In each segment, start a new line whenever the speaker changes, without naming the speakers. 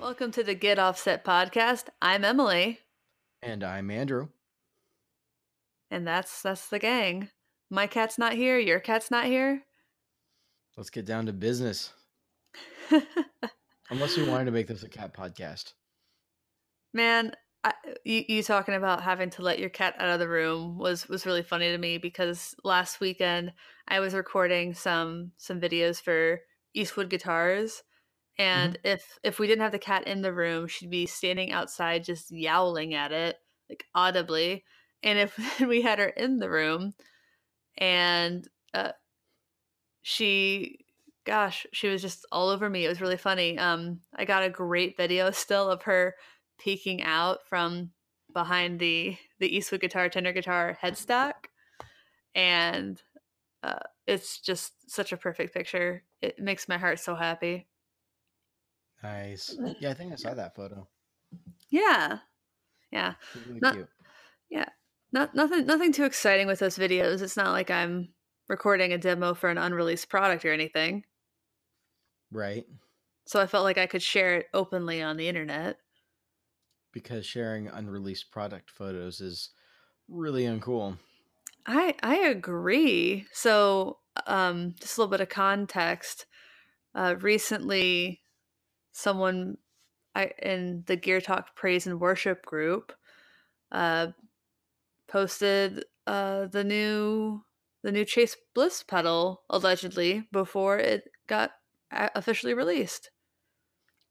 Welcome to the Get Offset podcast. I'm Emily,
And I'm Andrew.
and that's that's the gang. My cat's not here. Your cat's not here.
Let's get down to business. Unless we wanted to make this a cat podcast.
Man, I, you, you talking about having to let your cat out of the room was was really funny to me because last weekend I was recording some some videos for Eastwood Guitars, and if if we didn't have the cat in the room, she'd be standing outside just yowling at it like audibly, and if we had her in the room, and uh, she gosh she was just all over me. It was really funny. Um i got a great video still of her peeking out from behind the the eastwood guitar tender guitar headstock. And uh, it's just such a perfect picture. It makes my heart so happy.
Nice. Yeah, I think I saw that photo.
yeah. Yeah.
Really
Not-
cute.
not nothing nothing too exciting with those videos. It's not like i'm recording a demo for an unreleased product or anything.
Right.
so i felt like i could share it openly on the internet
Because sharing unreleased product photos is really uncool.
I I agree. So, um, just a little bit of context. Uh, recently, someone I in the Gear Talk Praise and Worship group uh, posted uh, the new the new Chase Bliss pedal allegedly before it got officially released.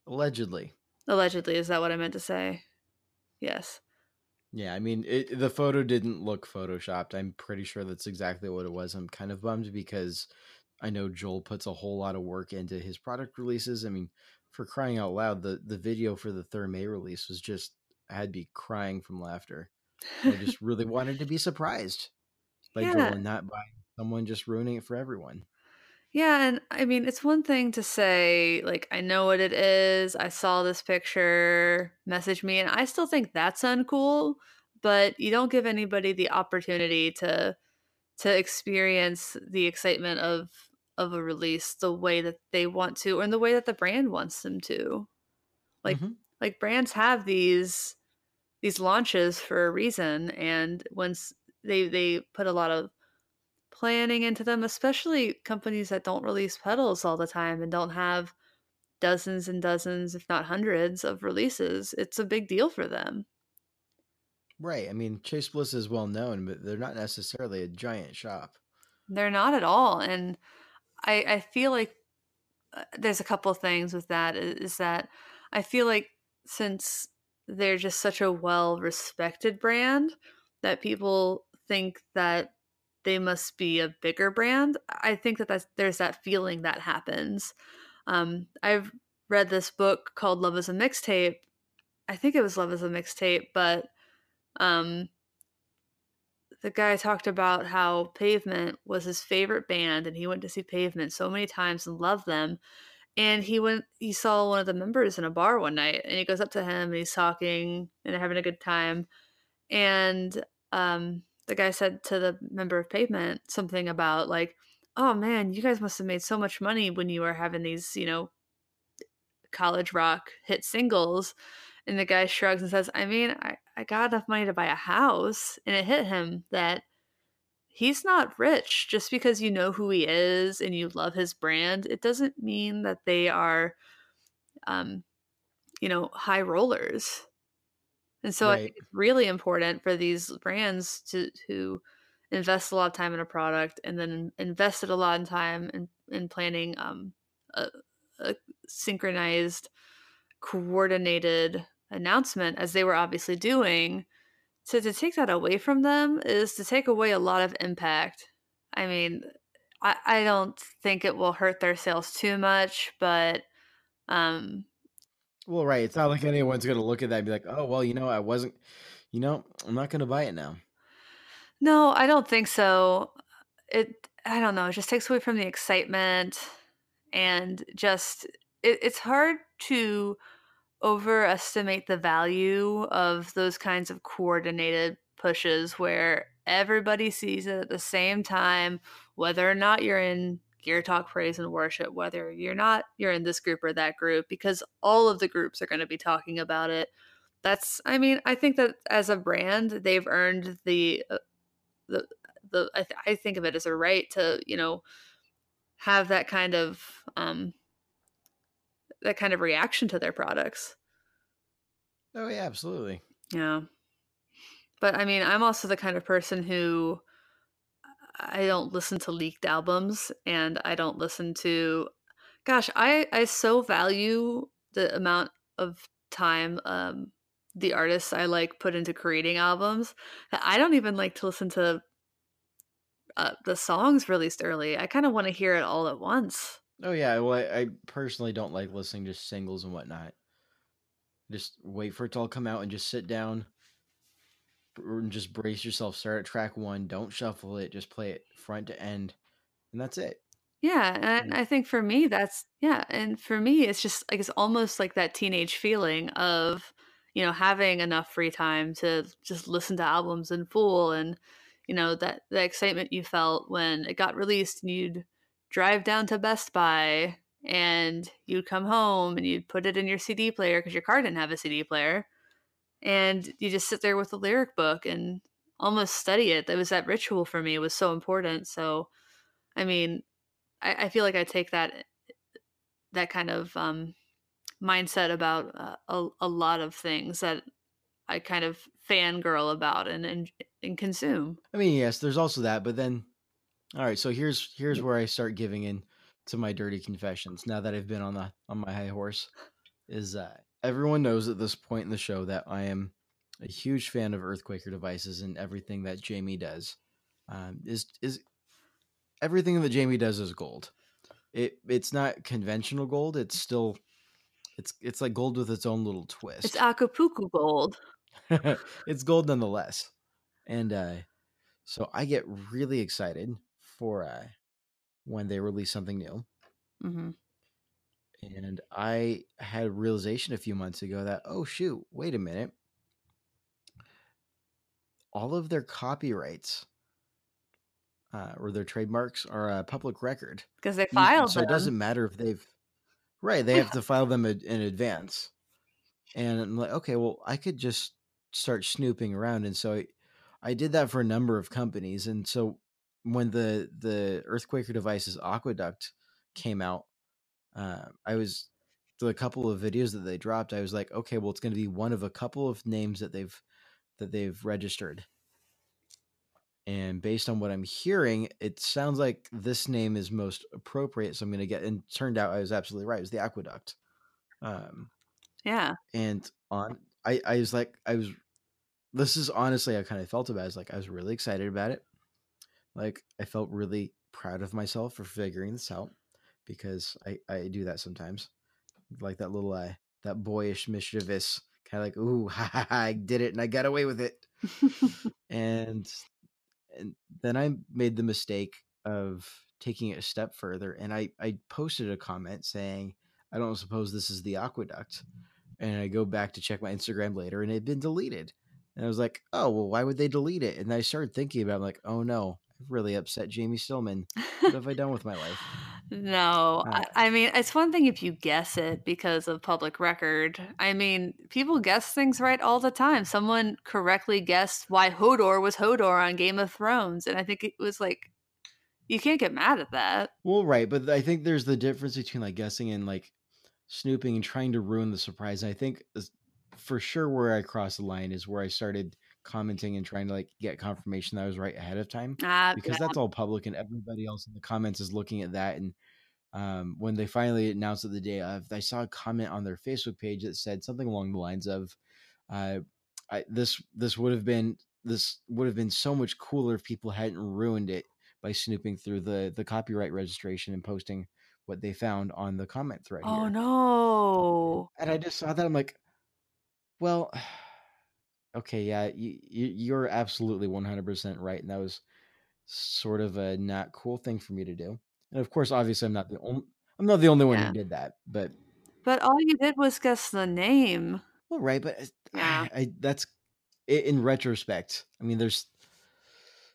Allegedly.
Allegedly, is that what I meant to say? Yes.
Yeah, I mean, it, the photo didn't look photoshopped. I'm pretty sure that's exactly what it was. I'm kind of bummed because I know Joel puts a whole lot of work into his product releases. I mean, for crying out loud, the the video for the Thermae release was just I had to be crying from laughter. I just really wanted to be surprised by
Yeah.
Joel and not by someone just ruining it for everyone.
Yeah, and I mean, it's one thing to say, like, I know what it is. I saw this picture, message me, and I still think that's uncool, but you don't give anybody the opportunity to to experience the excitement of of a release the way that they want to or in the way that the brand wants them to. Like
Mhm.
like brands have these these launches for a reason and once they they put a lot of planning into them especially companies that don't release pedals all the time and don't have dozens and dozens if not hundreds of releases it's a big deal for them
right. I mean, Chase Bliss is well known, but they're not necessarily a giant shop.
they're not at all and i i feel like uh, there's a couple of things with that is that i feel like since they're just such a well respected brand that people think that they must be a bigger brand i think that that's, there's that feeling that happens um, i've read this book called love is a mixtape i think it was love is a mixtape but um, the guy talked about how Pavement was his favorite band and he went to see Pavement so many times and loved them. And he went he saw one of the members in a bar one night and he goes up to him and he's talking and having a good time. And um the guy said to the member of Pavement something about like, "Oh man, you guys must have made so much money when you were having these, you know, college rock hit singles." And the guy shrugs and says, I mean, I, I got enough money to buy a house. And it hit him that he's not rich just because you know who he is and you love his brand. It doesn't mean that they are, um, you know, high rollers. And so I think
Right.
it's really important for these brands to, to invest a lot of time in a product and then invested a lot of time in, in planning um, a, a synchronized coordinated announcement as they were obviously doing so to take that away from them is to take away a lot of impact i mean i, I don't think it will hurt their sales too much but um
Well, right. It's not like anyone's going to look at that and be like, oh, well, you know, I wasn't, you know, I'm not going to buy it now.
no i don't think so it i don't know it just takes away from the excitement and just it, it's hard to overestimate the value of those kinds of coordinated pushes where everybody sees it at the same time, whether or not you're in gear talk praise and worship whether you're not you're in this group or that group because all of the groups are going to be talking about it. That's i mean i think that as a brand they've earned the uh, the the I, th- I think of it as a right to you know have that kind of um that kind of reaction to their products.
Oh yeah absolutely.
Yeah. But i mean i'm also the kind of person who I don't listen to leaked albums and I don't listen to gosh, I I so value the amount of time um the artists I like put into creating albums that I don't even like to listen to uh, the songs released early. I kind of want to hear it all at once.
Oh yeah, well I, I personally don't like listening to singles and whatnot. Just wait for it to all come out and just sit down, just brace yourself. Start at track one. Don't shuffle it. Just play it front to end, and that's it.
Yeah, and mm. I think for me that's yeah, and for me it's just like it's almost like that teenage feeling of you know having enough free time to just listen to albums in full and you know that the excitement you felt when it got released and you'd drive down to Best Buy and you'd come home and you'd put it in your CD player because your car didn't have a CD player and you just sit there with the lyric book and almost study it. That was that ritual for me. It was so important. So, I mean, I, I feel like I take that that kind of um, mindset about uh, a, a lot of things that I kind of fangirl about and, and and consume.
I mean, yes, there's also that, but then, all right. So here's here's where I start giving in to my dirty confessions. Now that I've been on the on my high horse, is uh, everyone knows at this point in the show that I am a huge fan of Earthquaker devices and everything that Jamie does. Um, is is everything that Jamie does is gold. It it's not conventional gold. It's still it's it's like gold with its own little twist.
It's Acapulco gold.
it's gold nonetheless. And uh so I get really excited for uh when they release something new.
Mm-hmm.
And I had a realization a few months ago that, oh, shoot, wait a minute. All of their copyrights uh, or their trademarks are a public record
because they filed
so
them.
it doesn't matter if they've right they have to file them in advance and i'm like okay well i could just start snooping around and so I, I did that for a number of companies and so when the the earthquaker devices aqueduct came out uh, I was the couple of videos that they dropped. I was like, okay, well, it's going to be one of a couple of names that they've that they've registered. And based on what I'm hearing, it sounds like this name is most appropriate. So I'm going to get. And turned out I was absolutely right. It was the aqueduct. Um,
yeah.
And on, I I was like, I was. This is honestly, I kind of felt about. It. I was like, I was really excited about it. Like, I felt really proud of myself for figuring this out because I, I do that sometimes. Like that little uh, that boyish mischievous kind of like, ooh, ha, ha, ha, I did it and I got away with it. and and then I made the mistake of taking it a step further and I, I posted a comment saying, I don't suppose this is the aqueduct. And I go back to check my Instagram later and it had been deleted. And I was like, oh, well, why would they delete it? And I started thinking about it. I'm like, oh no, I've really upset Jamie Stillman. What have I done with my life?
No,
Uh,
I, I mean, it's one thing if you guess it because of public record. I mean, people guess things right all the time. Someone correctly guessed why Hodor was Hodor on Game of Thrones. And I think it was like, you can't get mad at that.
Well, right, but I think there's the difference between like guessing and like snooping and trying to ruin the surprise. And I think for sure where I crossed the line is where I started commenting and trying to like get confirmation that I was right ahead of time
Ah,
because
yeah.
that's all public and everybody else in the comments is looking at that. And um, when they finally announced it the day of, I saw a comment on their Facebook page that said something along the lines of, uh, I, "This this would have been this would have been so much cooler if people hadn't ruined it by snooping through the the copyright registration and posting what they found on the comment thread."
Oh
here.
no.
And I just saw that I'm like, well, okay, yeah, you, you you're absolutely 100% right, and that was sort of a not cool thing for me to do. And of course, obviously, I'm not the only I'm not the only one
Yeah.
who did that, but
But all you did was guess the name.
Well, right, but uh,
Yeah.
I that's in retrospect. I mean, there's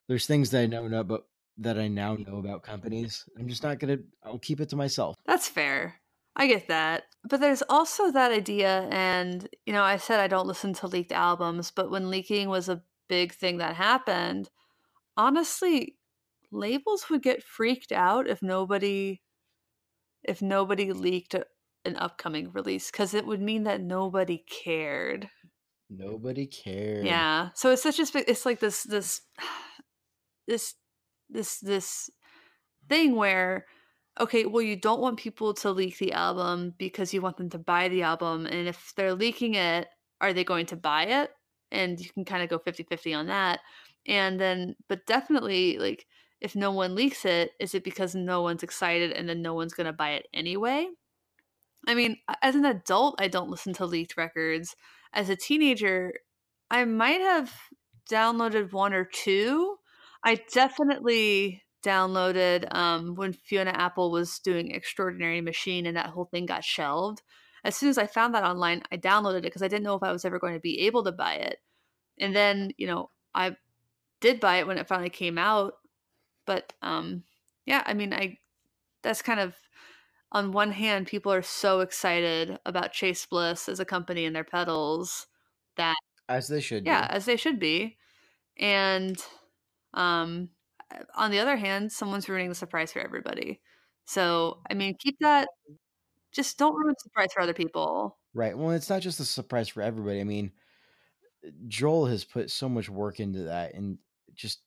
there's things that I know but that I now know about companies. I'm just not gonna. I'll keep it to myself.
That's fair. I get that. But there's also that idea, and, you know, I said I don't listen to leaked albums, but when leaking was a big thing that happened, honestly, labels would get freaked out if nobody if nobody leaked a, an upcoming release because it would mean that nobody cared.
Nobody cared.
Yeah. So it's such just it's like this this this this this thing where okay, well you don't want people to leak the album because you want them to buy the album and if they're leaking it, are they going to buy it? And you can kind of go 50-50 on that. And then but definitely like if no one leaks it, is it because no one's excited and then no one's going to buy it anyway? I mean, as an adult, I don't listen to leaked records. As a teenager, I might have downloaded one or two. I definitely downloaded um, when Fiona Apple was doing Extraordinary Machine and that whole thing got shelved. As soon as I found that online, I downloaded it because I didn't know if I was ever going to be able to buy it. And then, you know, I did buy it when it finally came out. But um, yeah, I mean, I that's kind of on one hand, people are so excited about Chase Bliss as a company and their pedals that
As they should.
yeah,
be.
as they should be. And um Uh, on the other hand, someone's ruining the surprise for everybody. So, I mean, keep that just don't ruin the surprise for other people.
Right. Well, it's not just a surprise for everybody. I mean, uh, Joel has put so much work into that, and just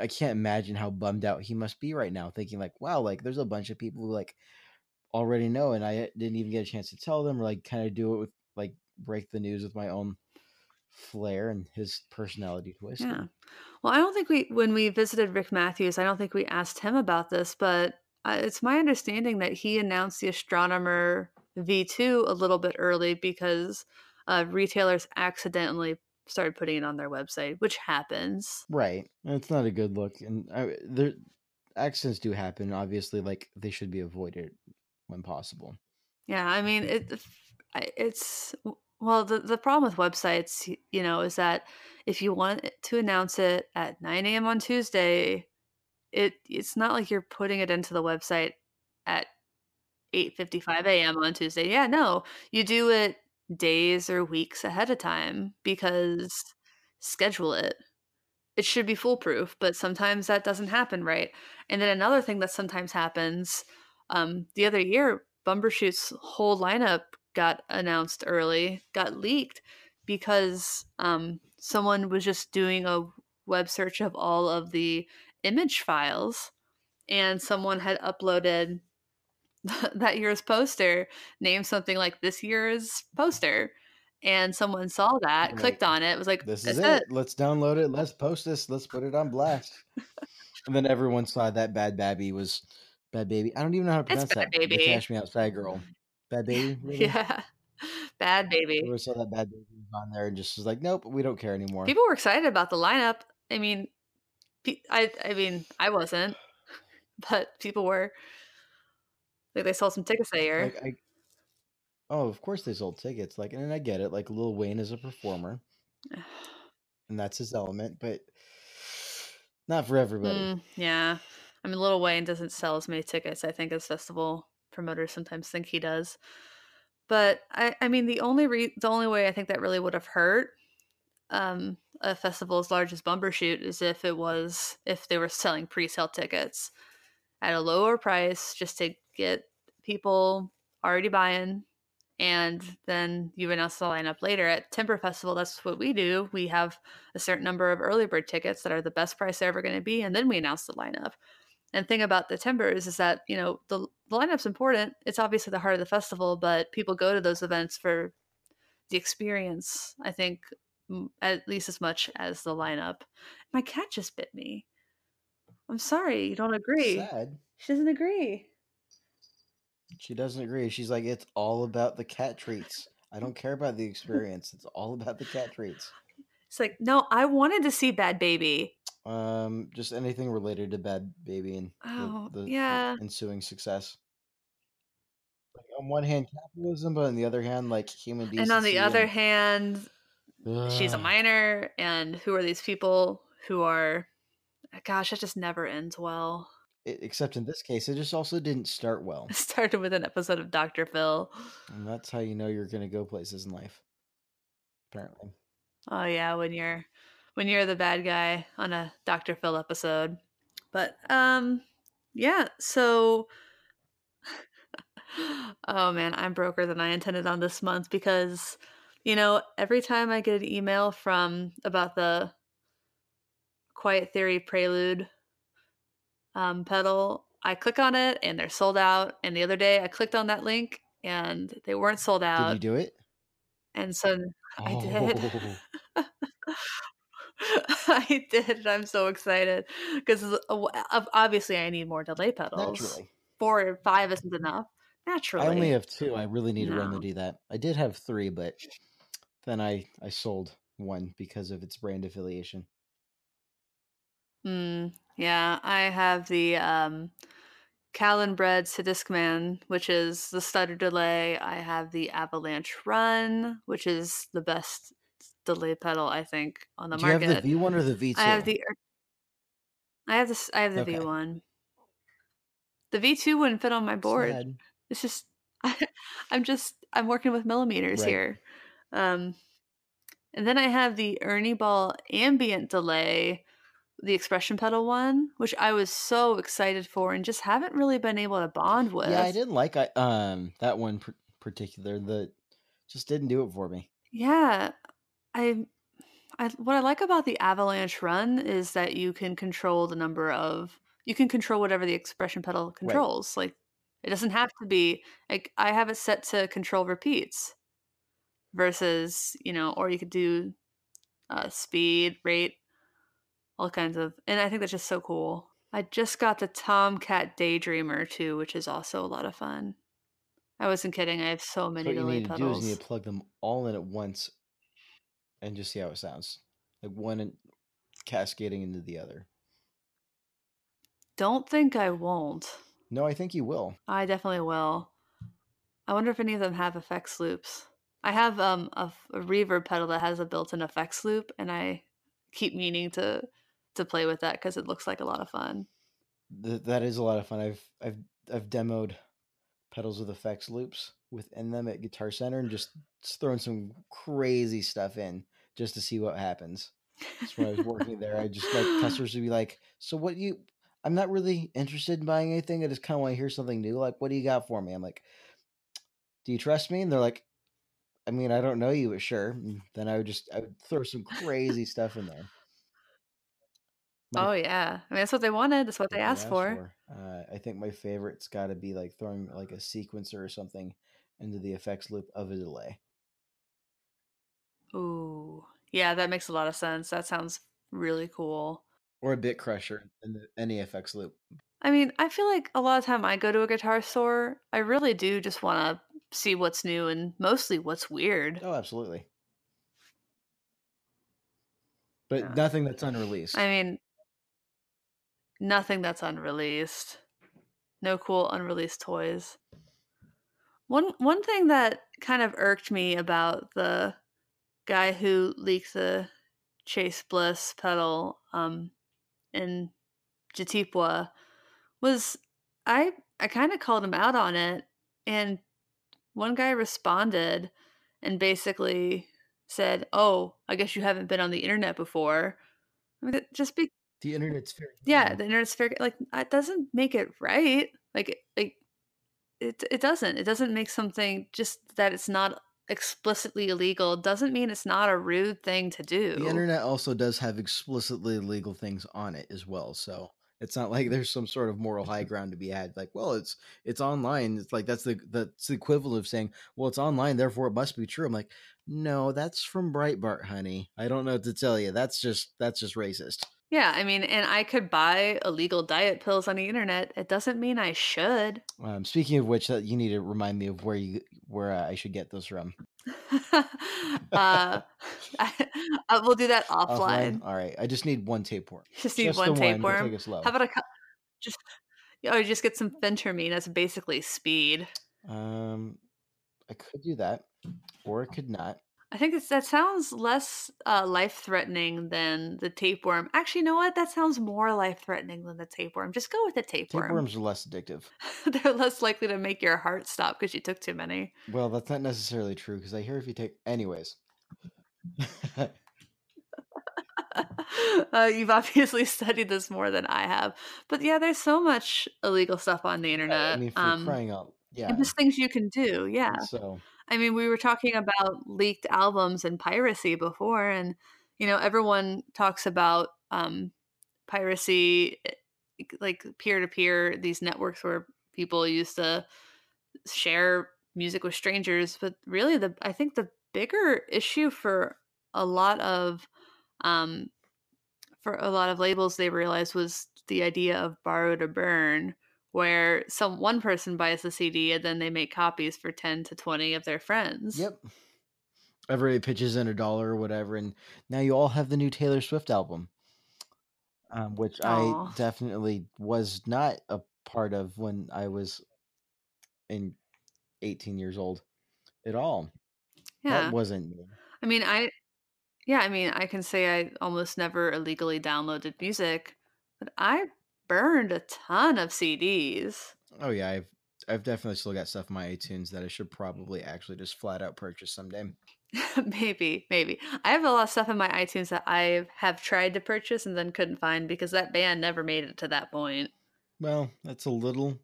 I can't imagine how bummed out he must be right now, thinking like, "Wow, like there's a bunch of people who like already know, and I didn't even get a chance to tell them, or like kind of do it with like break the news with my own flair and his personality twist."
Yeah. Well, I don't think we, when we visited Rick Matthews, I don't think we asked him about this, but uh, it's my understanding that he announced the Astronomer V2 a little bit early because uh, retailers accidentally started putting it on their website, which happens.
Right. It's not a good look, and I, there accidents do happen. Obviously, like they should be avoided when possible.
Yeah, I mean, it, it's well, the the problem with websites, you know, is that if you want to announce it at 9 a.m. on Tuesday, it it's not like you're putting it into the website at 8:55 a.m. on Tuesday. Yeah, no, you do it days or weeks ahead of time because schedule it. It should be foolproof, but sometimes that doesn't happen right. And then another thing that sometimes happens, um, the other year, Bumbershoot's whole lineup got announced early, got leaked because um, someone was just doing a web search of all of the image files, and someone had uploaded that year's poster, named something like this year's poster. And someone saw that, clicked on it, was like,
This is it. Let's download it. Let's post this. Let's put it on blast. and then everyone saw that Bad Babby was Bhad Bhabie. I don't even know how to pronounce that. The
Baby.
Cash Me Outside girl. Bhad Bhabie. Really?
Yeah. Bhad Bhabie.
We saw that Bhad Bhabie was on there and just was like, nope, we don't care anymore.
People were excited about the lineup. I mean, I I mean, I wasn't, but people were. Like they sold some tickets that year.
Like I, oh, of course they sold tickets. Like, and I get it. Like Lil Wayne is a performer, and that's his element, but not for everybody.
Mm, yeah. I mean, Lil Wayne doesn't sell as many tickets, I think, as festival promoters sometimes think he does. But I, I mean, the only re- the only way I think that really would have hurt um, a festival as large as Bumbershoot is if it was if they were selling pre-sale tickets at a lower price just to get people already buying. And then you announce the lineup later at timber festival that's what we do. We have a certain number of early bird tickets that are the best price they're ever going to be and then we announce the lineup and thing about the timbers is that you know the, the lineup's important it's obviously the heart of the festival but people go to those events for the experience i think at least as much as the lineup my cat just bit me i'm sorry you don't agree
Sad.
she doesn't agree
She doesn't agree. She's like, it's all about the cat treats. I don't care about the experience. It's all about the cat treats.
it's like no i wanted to see Bhad Bhabie
Um, just anything related to Bhad Bhabie and the-
Oh,
the, the
yeah.
ensuing success. Like on one hand capitalism, but on the other hand, like human decency.
And on the other hand,
and,
she's a
Ugh.
minor, and who are these people who are? Gosh, it just never ends well.
E- Except in this case, it just also didn't start well,
It started with an episode of Dr. Phil.
and that's how you know you're gonna go places in life. Apparently,
Oh yeah, when you're when you're the bad guy on a Dr. Phil episode. But um yeah, so Oh man, I'm broker than I intended on this month because you know, every time I get an email from about the Quiet Theory Prelude um pedal, I click on it and they're sold out. And the other day I clicked on that link and they weren't sold out.
did you do it?
And so I did. I did. I'm so excited because obviously I need more delay pedals.
Naturally,
Four or five isn't enough. Naturally.
I only have two. I really need to remedy that. I did have three, but then I I sold one because of its brand affiliation.
Mm, yeah, I have the um, Catalinbread Csidman, which is the stutter delay. I have the Avalanche Run, which is the best delay pedal I think on the
Do you have the V one or the V two?
I have the I have this I have the
Okay.
V1. The V2 wouldn't fit on my board.
Sad.
It's just I'm just I'm working with millimeters
Right.
here. Um and then I have the Ernie Ball ambient delay, the expression pedal one, which I was so excited for and just haven't really been able to bond with.
Yeah, I didn't like I um that one pr- particular. The just didn't do it for me.
Yeah. I I what I like about the Avalanche Run is that you can control the number of you can control whatever the expression pedal controls. Like it doesn't have to be like I have it set to control repeats versus, you know, or you could do uh speed, rate, all kinds of and I think that's just so cool. I just got the Tomcat Daydreamer too, which is also a lot of fun. I wasn't kidding. I have so many So
what you
delay
need to do is you need to plug them all in at once, and just see how it sounds. Like one in- cascading into the other.
Don't think I won't.
No, I think you will.
I definitely will. I wonder if any of them have effects loops. I have um a, a reverb pedal that has a built-in effects loop, and I keep meaning to to play with that because it looks like a lot of fun.
Th- that is a lot of fun. I've I've I've demoed pedals with effects loops within them at Guitar Center and just, throwing some crazy stuff in just to see what happens. So when I was working there, I just like customers would be like, "So what you?" I'm not really interested in buying anything. I just kind of want to hear something new. Like, what do you got for me? I'm like, "Do you trust me?" And they're like, "I mean, I don't know you, but sure." And then I would just I would throw some crazy stuff in there. My
Oh yeah, I mean that's what they wanted. That's what they asked for.
Uh, I think my favorite's got to be like throwing like a sequencer or something into the effects loop of a delay.
Ooh, yeah, that makes a lot of sense. That sounds really cool.
Or a bit crusher in the, any effects loop.
I mean, I feel like a lot of time I go to a guitar store, I really do just want to see what's new and mostly what's weird.
Oh, absolutely. But
Yeah.
nothing that's unreleased.
I mean, nothing that's unreleased. No cool unreleased toys. One one thing that kind of irked me about the guy who leaked the Chase Bliss pedal um, in GTPAW was I I kind of called him out on it, and one guy responded and basically said, "Oh, I guess you haven't been on the internet before." I mean, just be
the internet's fair.
yeah, the internet's fair. Like uh, that doesn't make it right. Like it- like it it doesn't. It doesn't make something just that it's not explicitly illegal doesn't mean it's not a rude thing to do.
The internet also does have explicitly illegal things on it as well. So it's not like there's some sort of moral high ground to be had. Like, well, it's it's online. It's like that's the that's the equivalent of saying, well, it's online, therefore it must be true. I'm like, no, that's from Breitbart, honey. I don't know what to tell you. That's just that's just racist.
Yeah, I mean, and I could buy illegal diet pills on the internet. It doesn't mean I should.
Um, speaking of which, uh, you need to remind me of where you where uh, I should get those from.
uh, I, I, we'll do that offline.
All right, I just need one tapeworm.
Just need
Just
one tapeworm.
We'll slow.
How about a cou- just oh, just get some phentermine? That's basically speed.
Um, I could do that, or I could not.
I think it's, that sounds less uh, life threatening than the tapeworm. Actually, you know what? That sounds more life threatening than the tapeworm. Just go with the tapeworm.
Tapeworms are less addictive.
They're less likely to make your heart stop because you took too many.
Well, that's not necessarily true because I hear if you take, anyways.
uh, you've obviously studied this more than I have, but yeah, there's so much illegal stuff on the internet.
I mean, for
um,
crying out, yeah.
and just things you can do. Yeah.
So
I mean, we were talking about leaked albums and piracy before, and you know, everyone talks about um, piracy, eh, like peer to peer, these networks where people used to share music with strangers. But really, the I think the bigger issue for a lot of um, for a lot of labels they realized was the idea of borrow to burn where some one person buys the CD and then they make copies for 10 to 20 of their friends.
Yep. Everybody pitches in a dollar or whatever, and now you all have the new Taylor Swift album, um, which Aww. I definitely was not a part of when I was in 18 years old at all. Yeah. That wasn't me.
I mean, I, yeah, I mean, I can say I almost never illegally downloaded music, but I burned a ton of CDs.
Oh yeah, I've I've definitely still got stuff in my iTunes that I should probably actually just flat out purchase someday.
maybe, maybe. I have a lot of stuff in my iTunes that I have tried to purchase and then couldn't find because that band never made it to that point.
Well, that's a little.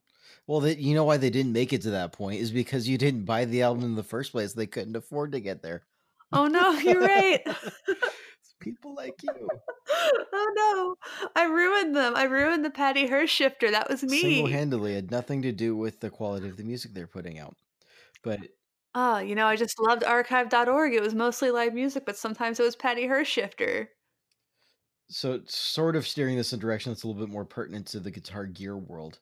Well, that you know why they didn't make it to that point is because you didn't buy the album in the first place. They couldn't afford to get there.
Oh no, you're right.
people like you.
oh no, I ruined them. I ruined the Patty Hearst shifter. That was me.
Single handedly had nothing to do with the quality of the music they're putting out. But
oh, you know, I just loved archive.org. It was mostly live music, but sometimes it was Patty Hearst shifter.
So, sort of steering this in a direction that's a little bit more pertinent to the guitar gear world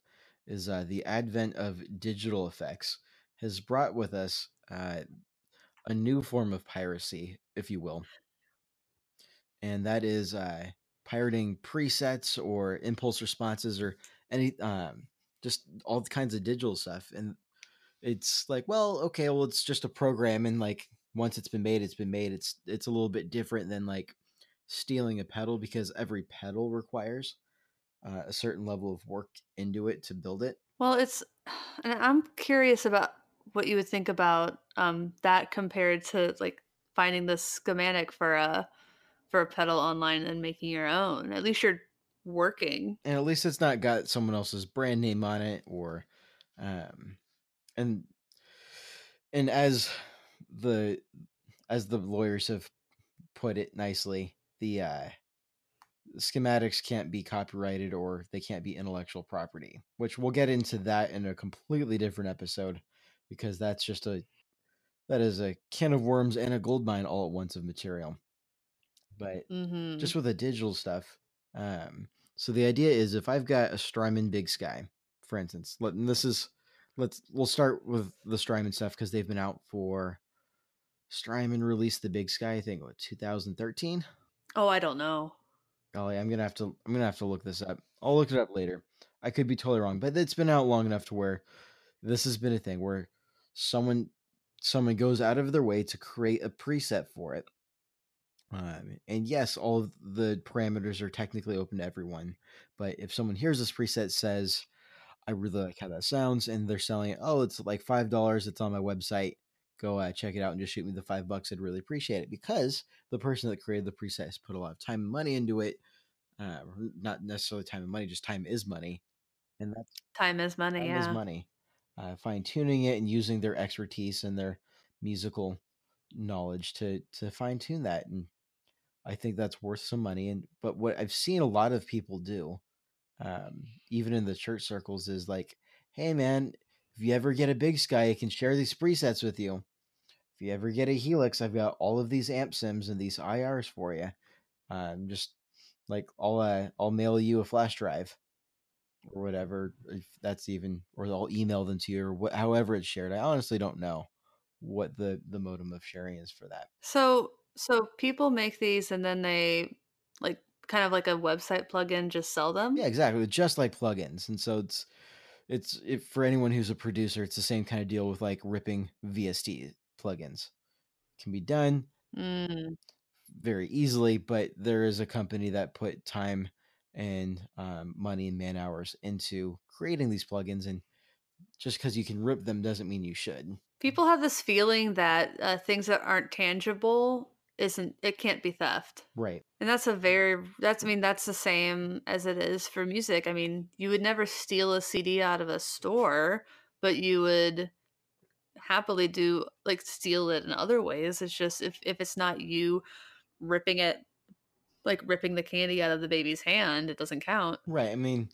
is uh, the advent of digital effects has brought with us uh, a new form of piracy, if you will and that is uh, pirating presets or impulse responses or any um, just all kinds of digital stuff. And it's like, well, okay, well, it's just a program, and like once it's been made, it's been made. It's it's a little bit different than like stealing a pedal because every pedal requires uh, a certain level of work into it to build it.
Well, it's, and I'm curious about what you would think about um, that compared to like finding the schematic for a for a pedal online than making your own. At least you're working.
And at least it's not got someone else's brand name on it or um and and as the as the lawyers have put it nicely, the uh schematics can't be copyrighted or they can't be intellectual property, which we'll get into that in a completely different episode because that's just a that is a can of worms and a gold mine all at once of material but mm-hmm. just with the digital stuff. Um, so the idea is if I've got a Strymon Big Sky, for instance, let, and this is let's we'll start with the Strymon stuff because they've been out for Strymon released the Big Sky, I think what 2013.
Oh, I don't know.
Golly, I'm gonna have to I'm gonna have to look this up. I'll look it up later. I could be totally wrong, but it's been out long enough to where this has been a thing where someone someone goes out of their way to create a preset for it um, and yes, all the parameters are technically open to everyone. But if someone hears this preset says, I really like how that sounds, and they're selling it, oh, it's like $5, it's on my website, go uh, check it out and just shoot me the five bucks. I'd really appreciate it because the person that created the preset has put a lot of time and money into it. Uh, not necessarily time and money, just time is money. And that's
time is money.
Time
yeah.
is money. Uh, fine tuning it and using their expertise and their musical knowledge to to fine tune that and I think that's worth some money. And but what I've seen a lot of people do, um, even in the church circles, is like, hey man, if you ever get a big sky, I can share these presets with you. If you ever get a Helix, I've got all of these amp sims and these IRs for you. Um, just like I'll uh, I'll mail you a flash drive or whatever. If that's even, or I'll email them to you or wh- however it's shared. I honestly don't know what the the modem of sharing is for that.
So so people make these and then they like kind of like a website plugin just sell them?
Yeah, exactly. Just like plugins. And so it's it's if for anyone who's a producer, it's the same kind of deal with like ripping VST plugins. can be done
Mm.
very easily, but there is a company that put time and um, money and man hours into creating these plugins, and just because you can rip them doesn't mean you should.
People have this feeling that uh, things that aren't tangible isn't it can't be theft.
Right.
And that's a very that's I mean that's the same as it is for music. I mean, you would never steal a CD out of a store, but you would happily do like steal it in other ways. It's just if if it's not you ripping it like ripping the candy out of the baby's hand, it doesn't count.
Right. I mean,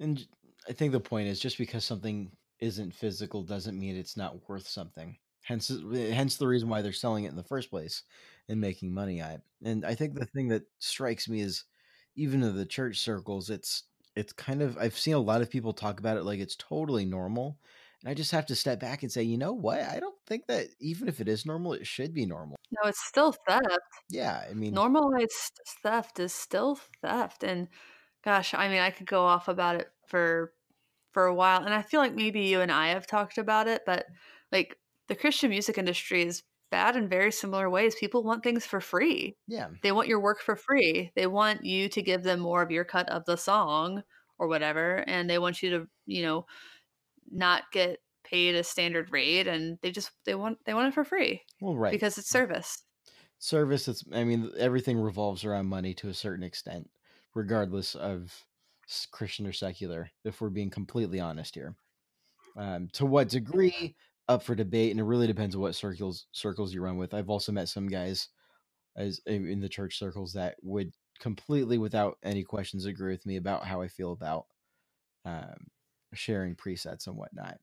and I think the point is just because something isn't physical doesn't mean it's not worth something. Hence, eh, hence the reason why they're selling it in the first place and making money on it. And I think the thing that strikes me is, even in the church circles, it's it's kind of I've seen a lot of people talk about it like it's totally normal, and I just have to step back and say, you know what? I don't think that even if it is normal, it should be normal.
No, it's still theft.
Yeah, I mean,
normalized theft is still theft, and gosh, I mean, I could go off about it for for a while, and I feel like maybe you and I have talked about it, but like the Christian music industry is bad in very similar ways. People want things for free.
Yeah.
They want your work for free. They want you to give them more of your cut of the song or whatever. And they want you to, you know, not get paid a standard rate and they just they want they want it for free.
Well, right.
Because it's service.
Service it's I mean everything revolves around money to a certain extent, regardless of Christian or secular, if we're being completely honest here. Um, to what degree up for debate, and it really depends on what circles circles you run with. I've also met some guys as in the church circles that would completely, without any questions, agree with me about how I feel about um, sharing presets and whatnot.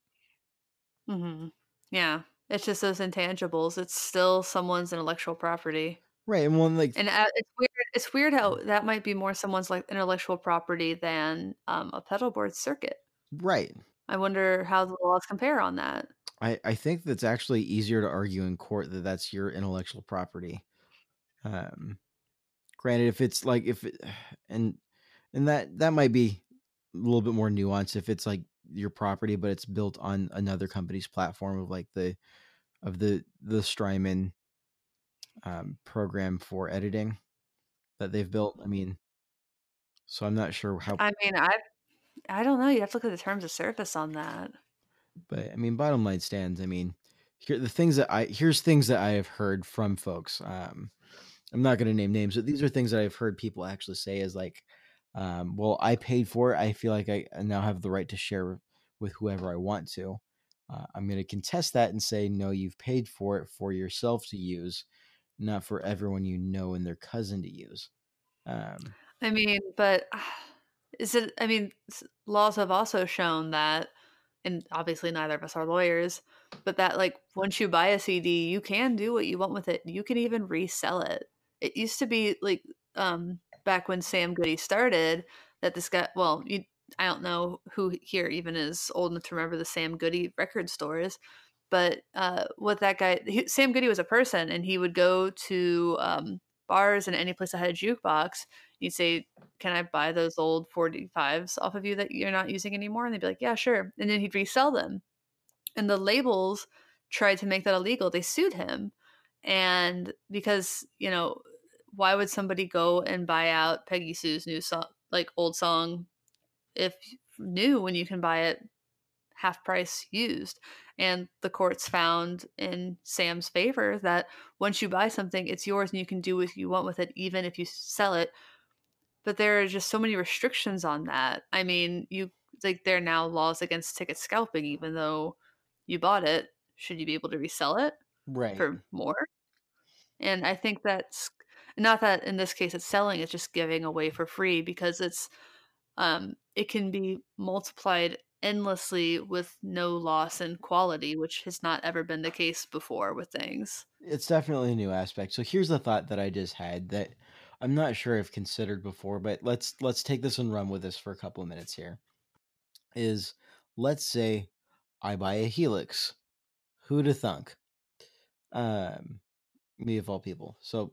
Mm-hmm. Yeah, it's just those intangibles. It's still someone's intellectual property.
Right, and one like,
and uh, it's weird. It's weird how that might be more someone's like intellectual property than um, a pedal board circuit.
Right.
I wonder how the laws compare on that.
I, I think that's actually easier to argue in court that that's your intellectual property. Um, granted, if it's like if it, and and that that might be a little bit more nuanced if it's like your property, but it's built on another company's platform of like the of the the Strymon um, program for editing that they've built. I mean, so I'm not sure how.
I mean, I I don't know. You have to look at the terms of service on that.
But I mean, bottom line stands. I mean, here the things that I here's things that I have heard from folks. Um, I'm not going to name names, but these are things that I've heard people actually say is like, um, well, I paid for it. I feel like I now have the right to share with whoever I want to. Uh, I'm going to contest that and say, no, you've paid for it for yourself to use, not for everyone you know and their cousin to use. Um,
I mean, but is it? I mean, laws have also shown that and obviously neither of us are lawyers, but that like once you buy a CD, you can do what you want with it. You can even resell it. It used to be like um back when Sam Goody started that this guy well, you I don't know who here even is old enough to remember the Sam Goody record stores, but uh, what that guy he, Sam Goody was a person, and he would go to um, bars and any place that had a jukebox, you'd say, Can I buy those old 45s off of you that you're not using anymore? And they'd be like, Yeah, sure. And then he'd resell them. And the labels tried to make that illegal. They sued him. And because, you know, why would somebody go and buy out Peggy Sue's new song, like old song, if new when you can buy it half price used? And the courts found in Sam's favor that once you buy something, it's yours and you can do what you want with it, even if you sell it. But there are just so many restrictions on that. I mean, you like there are now laws against ticket scalping, even though you bought it. Should you be able to resell it
right.
for more? And I think that's not that in this case it's selling, it's just giving away for free because it's um it can be multiplied endlessly with no loss in quality, which has not ever been the case before with things.
It's definitely a new aspect. So here's the thought that I just had that I'm not sure I've considered before, but let's let's take this and run with this for a couple of minutes here. Is let's say I buy a Helix. Who to thunk? Um me of all people. So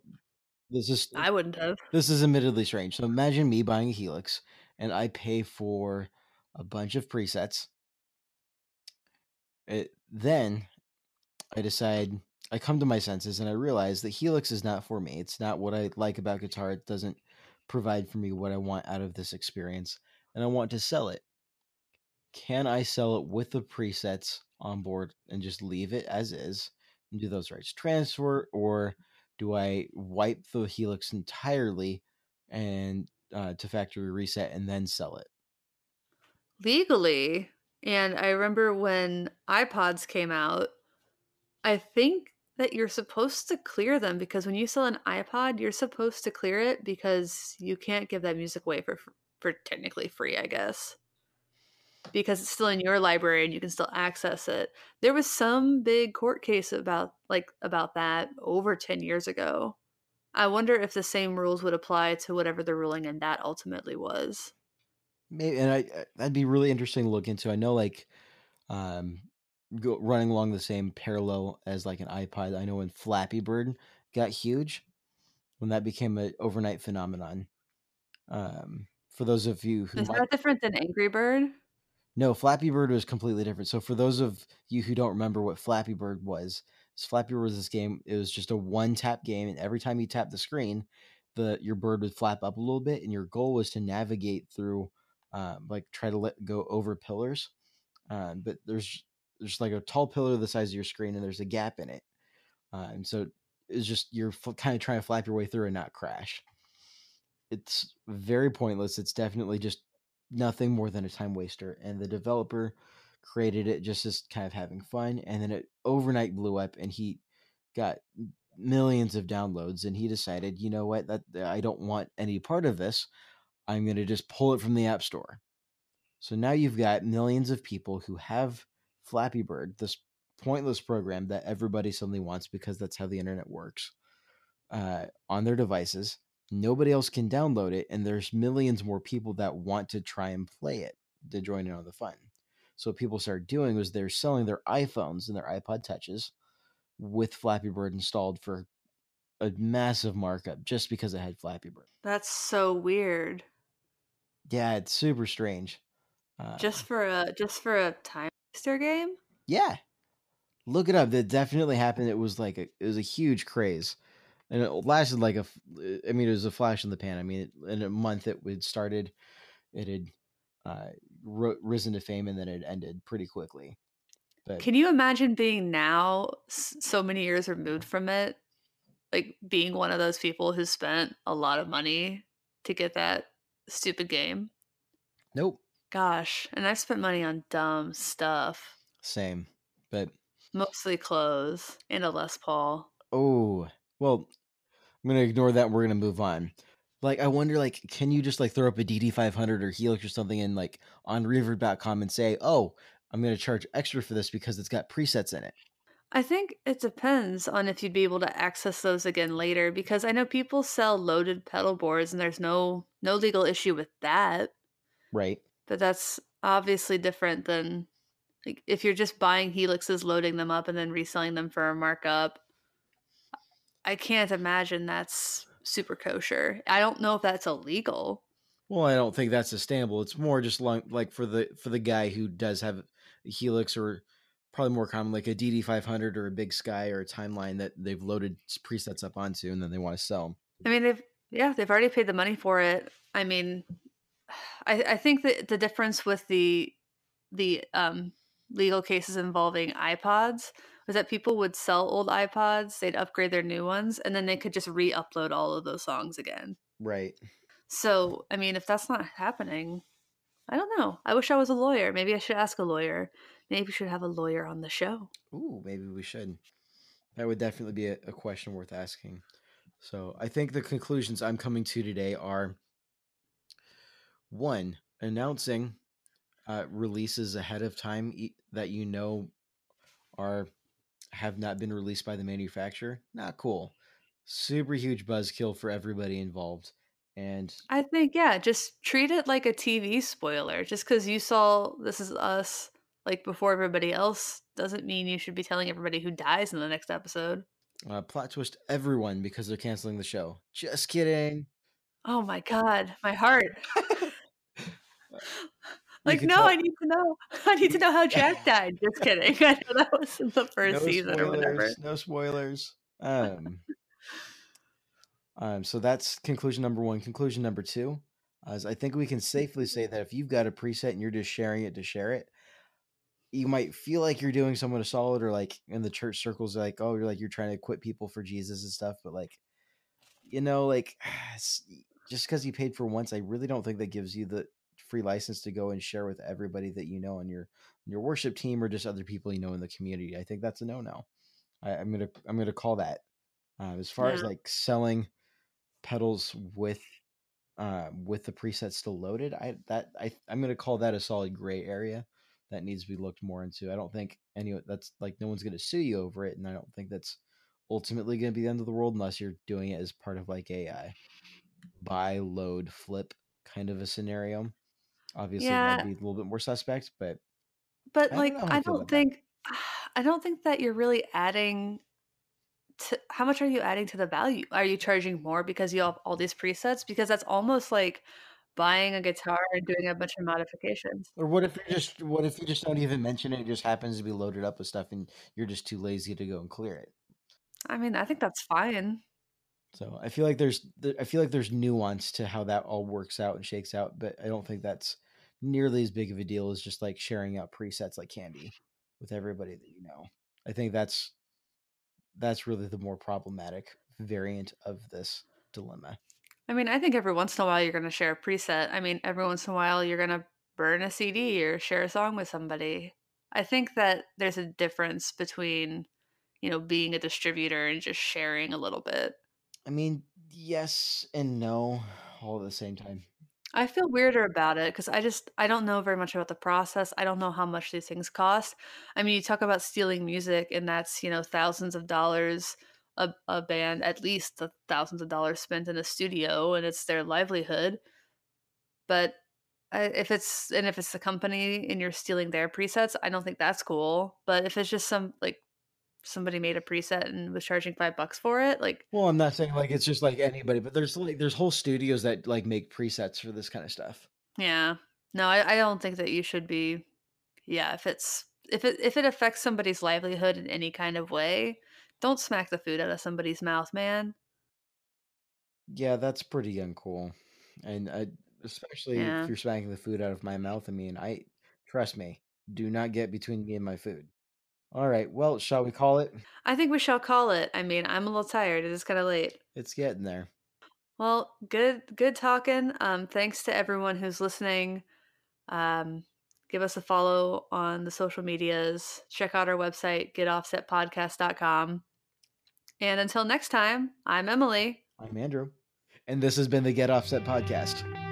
this is
I wouldn't have.
This is admittedly strange. So imagine me buying a Helix and I pay for a bunch of presets It, then I decide I come to my senses and I realize that Helix is not for me. It's not what I like about guitar. It doesn't provide for me what I want out of this experience, and I want to sell it. Can I sell it with the presets on board and just leave it as is and do those rights transfer, or do I wipe the Helix entirely and uh, to factory reset and then sell it?
Legally, and I remember when iPods came out, I think that you're supposed to clear them because when you sell an iPod, you're supposed to clear it because you can't give that music away for for technically free, I guess. Because it's still in your library and you can still access it. There was some big court case about like about that over 10 years ago. I wonder if the same rules would apply to whatever the ruling in that ultimately was.
Maybe, and I that'd be really interesting to look into. I know, like, um, go, running along the same parallel as like an iPod. I know when Flappy Bird got huge, when that became an overnight phenomenon. Um, for those of you who
is
might,
that different than Angry Bird?
No, Flappy Bird was completely different. So for those of you who don't remember what Flappy Bird was, Flappy Bird was this game. It was just a one tap game, and every time you tap the screen, the your bird would flap up a little bit, and your goal was to navigate through, uh, like try to let go over pillars. Uh, but there's there's like a tall pillar the size of your screen, and there's a gap in it, uh, and so it's just you're f- kind of trying to flap your way through and not crash. It's very pointless. It's definitely just nothing more than a time waster, and the developer created it just as kind of having fun, and then it overnight blew up, and he got millions of downloads, and he decided, you know what, that I don't want any part of this. I'm going to just pull it from the App Store. So now you've got millions of people who have Flappy Bird, this pointless program that everybody suddenly wants because that's how the internet works, uh, on their devices. Nobody else can download it, and there's millions more people that want to try and play it to join in on the fun. So what people started doing was they're selling their iPhones and their iPod touches with Flappy Bird installed for a massive markup just because it had Flappy Bird.
That's so weird.
Yeah, it's super strange.
Uh, just for a just for a time waster game?
Yeah. Look it up. That definitely happened. It was like a it was a huge craze. And it lasted like a I mean it was a flash in the pan. I mean in a month it would started it had uh, risen to fame and then it ended pretty quickly.
But can you imagine being now so many years removed from it, like being one of those people who spent a lot of money to get that stupid game?
Nope.
Gosh, and I've spent money on dumb stuff.
Same, but
mostly clothes and a Les Paul.
Oh well, I'm gonna ignore that. we're gonna move on. Like, I wonder, like, can you just like throw up a DD500 or Helix or something and like on Reverb.com and say, oh, I'm going to charge extra for this because it's got presets in it?
I think it depends on if you'd be able to access those again later because I know people sell loaded pedal boards and there's no no legal issue with that.
Right.
But that's obviously different than like if you're just buying helixes, loading them up and then reselling them for a markup. I can't imagine that's super kosher. I don't know if that's illegal.
Well, I don't think that's sustainable. It's more just like like for the for the guy who does have a Helix or probably more common like a DD five hundred or a Big Sky or a Timeline that they've loaded presets up onto and then they want to sell.
I mean, they've yeah, they've already paid the money for it. I mean, I, I think that the difference with the the um, legal cases involving iPods was that people would sell old iPods, they'd upgrade their new ones, and then they could just re-upload all of those songs again.
Right.
So, I mean, if that's not happening, I don't know. I wish I was a lawyer. Maybe I should ask a lawyer. Maybe we should have a lawyer on the show.
Ooh, maybe we should. That would definitely be a, a question worth asking. So, I think the conclusions I'm coming to today are one, announcing uh, releases ahead of time that you know are have not been released by the manufacturer. Not cool. Super huge buzzkill for everybody involved. And
I think yeah, just treat it like a TV spoiler. Just because you saw This Is Us like before everybody else doesn't mean you should be telling everybody who dies in the next episode.
Uh, plot twist everyone because they're canceling the show. Just kidding.
Oh my god, my heart. Like, no, tell- I need to know. I need to know how Jack died. Just kidding. I know that was in the first no season spoilers, or whatever.
No spoilers. Um, um, so that's conclusion number one. Conclusion number two is I think we can safely say that if you've got a preset and you're just sharing it to share it, you might feel like you're doing someone a solid or like in the church circles like oh you're like you're trying to quit people for jesus and stuff but like you know like just because you paid for once i really don't think that gives you the free license to go and share with everybody that you know on your on your worship team or just other people you know in the community i think that's a no-no I, am gonna i'm gonna call that uh, as far yeah. as like selling pedals with uh, with the presets still loaded i that i i'm gonna call that a solid gray area that needs to be looked more into. I don't think any that's like no one's going to sue you over it, and I don't think that's ultimately going to be the end of the world unless you're doing it as part of like AI uh, buy, load, flip kind of a scenario. Obviously, yeah. that'd be a little bit more suspect, but
but I like don't I don't think that. I don't think that you're really adding to how much are you adding to the value? Are you charging more because you have all these presets? Because that's almost like buying a guitar and doing a bunch of modifications.
Or what if you just what if you just don't even mention it? It just happens to be loaded up with stuff, and you're just too lazy to go and clear it.
I mean, I think that's fine.
So I feel like there's I feel like there's nuance to how that all works out and shakes out, but I don't think that's nearly as big of a deal as just like sharing out presets like candy with everybody that you know. I think that's that's really the more problematic variant of this dilemma.
I mean, I think every once in a while you're going to share a preset. I mean, every once in a while you're going to burn a CD or share a song with somebody. I think that there's a difference between, you know, being a distributor and just sharing a little bit.
I mean, yes and no all at the same time.
I feel weirder about it because I just I don't know very much about the process. I don't know how much these things cost. I mean, you talk about stealing music and that's, you know, thousands of dollars a, a band at least the thousands of dollars spent in a studio and it's their livelihood but if it's and if it's the company and you're stealing their presets i don't think that's cool but if it's just some like somebody made a preset and was charging five bucks for it like
well i'm not saying like it's just like anybody but there's like there's whole studios that like make presets for this kind of stuff
yeah no i, I don't think that you should be yeah if it's if it if it affects somebody's livelihood in any kind of way don't smack the food out of somebody's mouth, man.
Yeah, that's pretty uncool. And I, especially yeah. if you're smacking the food out of my mouth. I mean, I trust me, do not get between me and my food. All right. Well, shall we call it?
I think we shall call it. I mean, I'm a little tired. It is kind of late.
It's getting there.
Well, good good talking. Um thanks to everyone who's listening. Um give us a follow on the social medias. Check out our website getoffsetpodcast.com. And until next time, I'm Emily.
I'm Andrew. And this has been the Get Offset Podcast.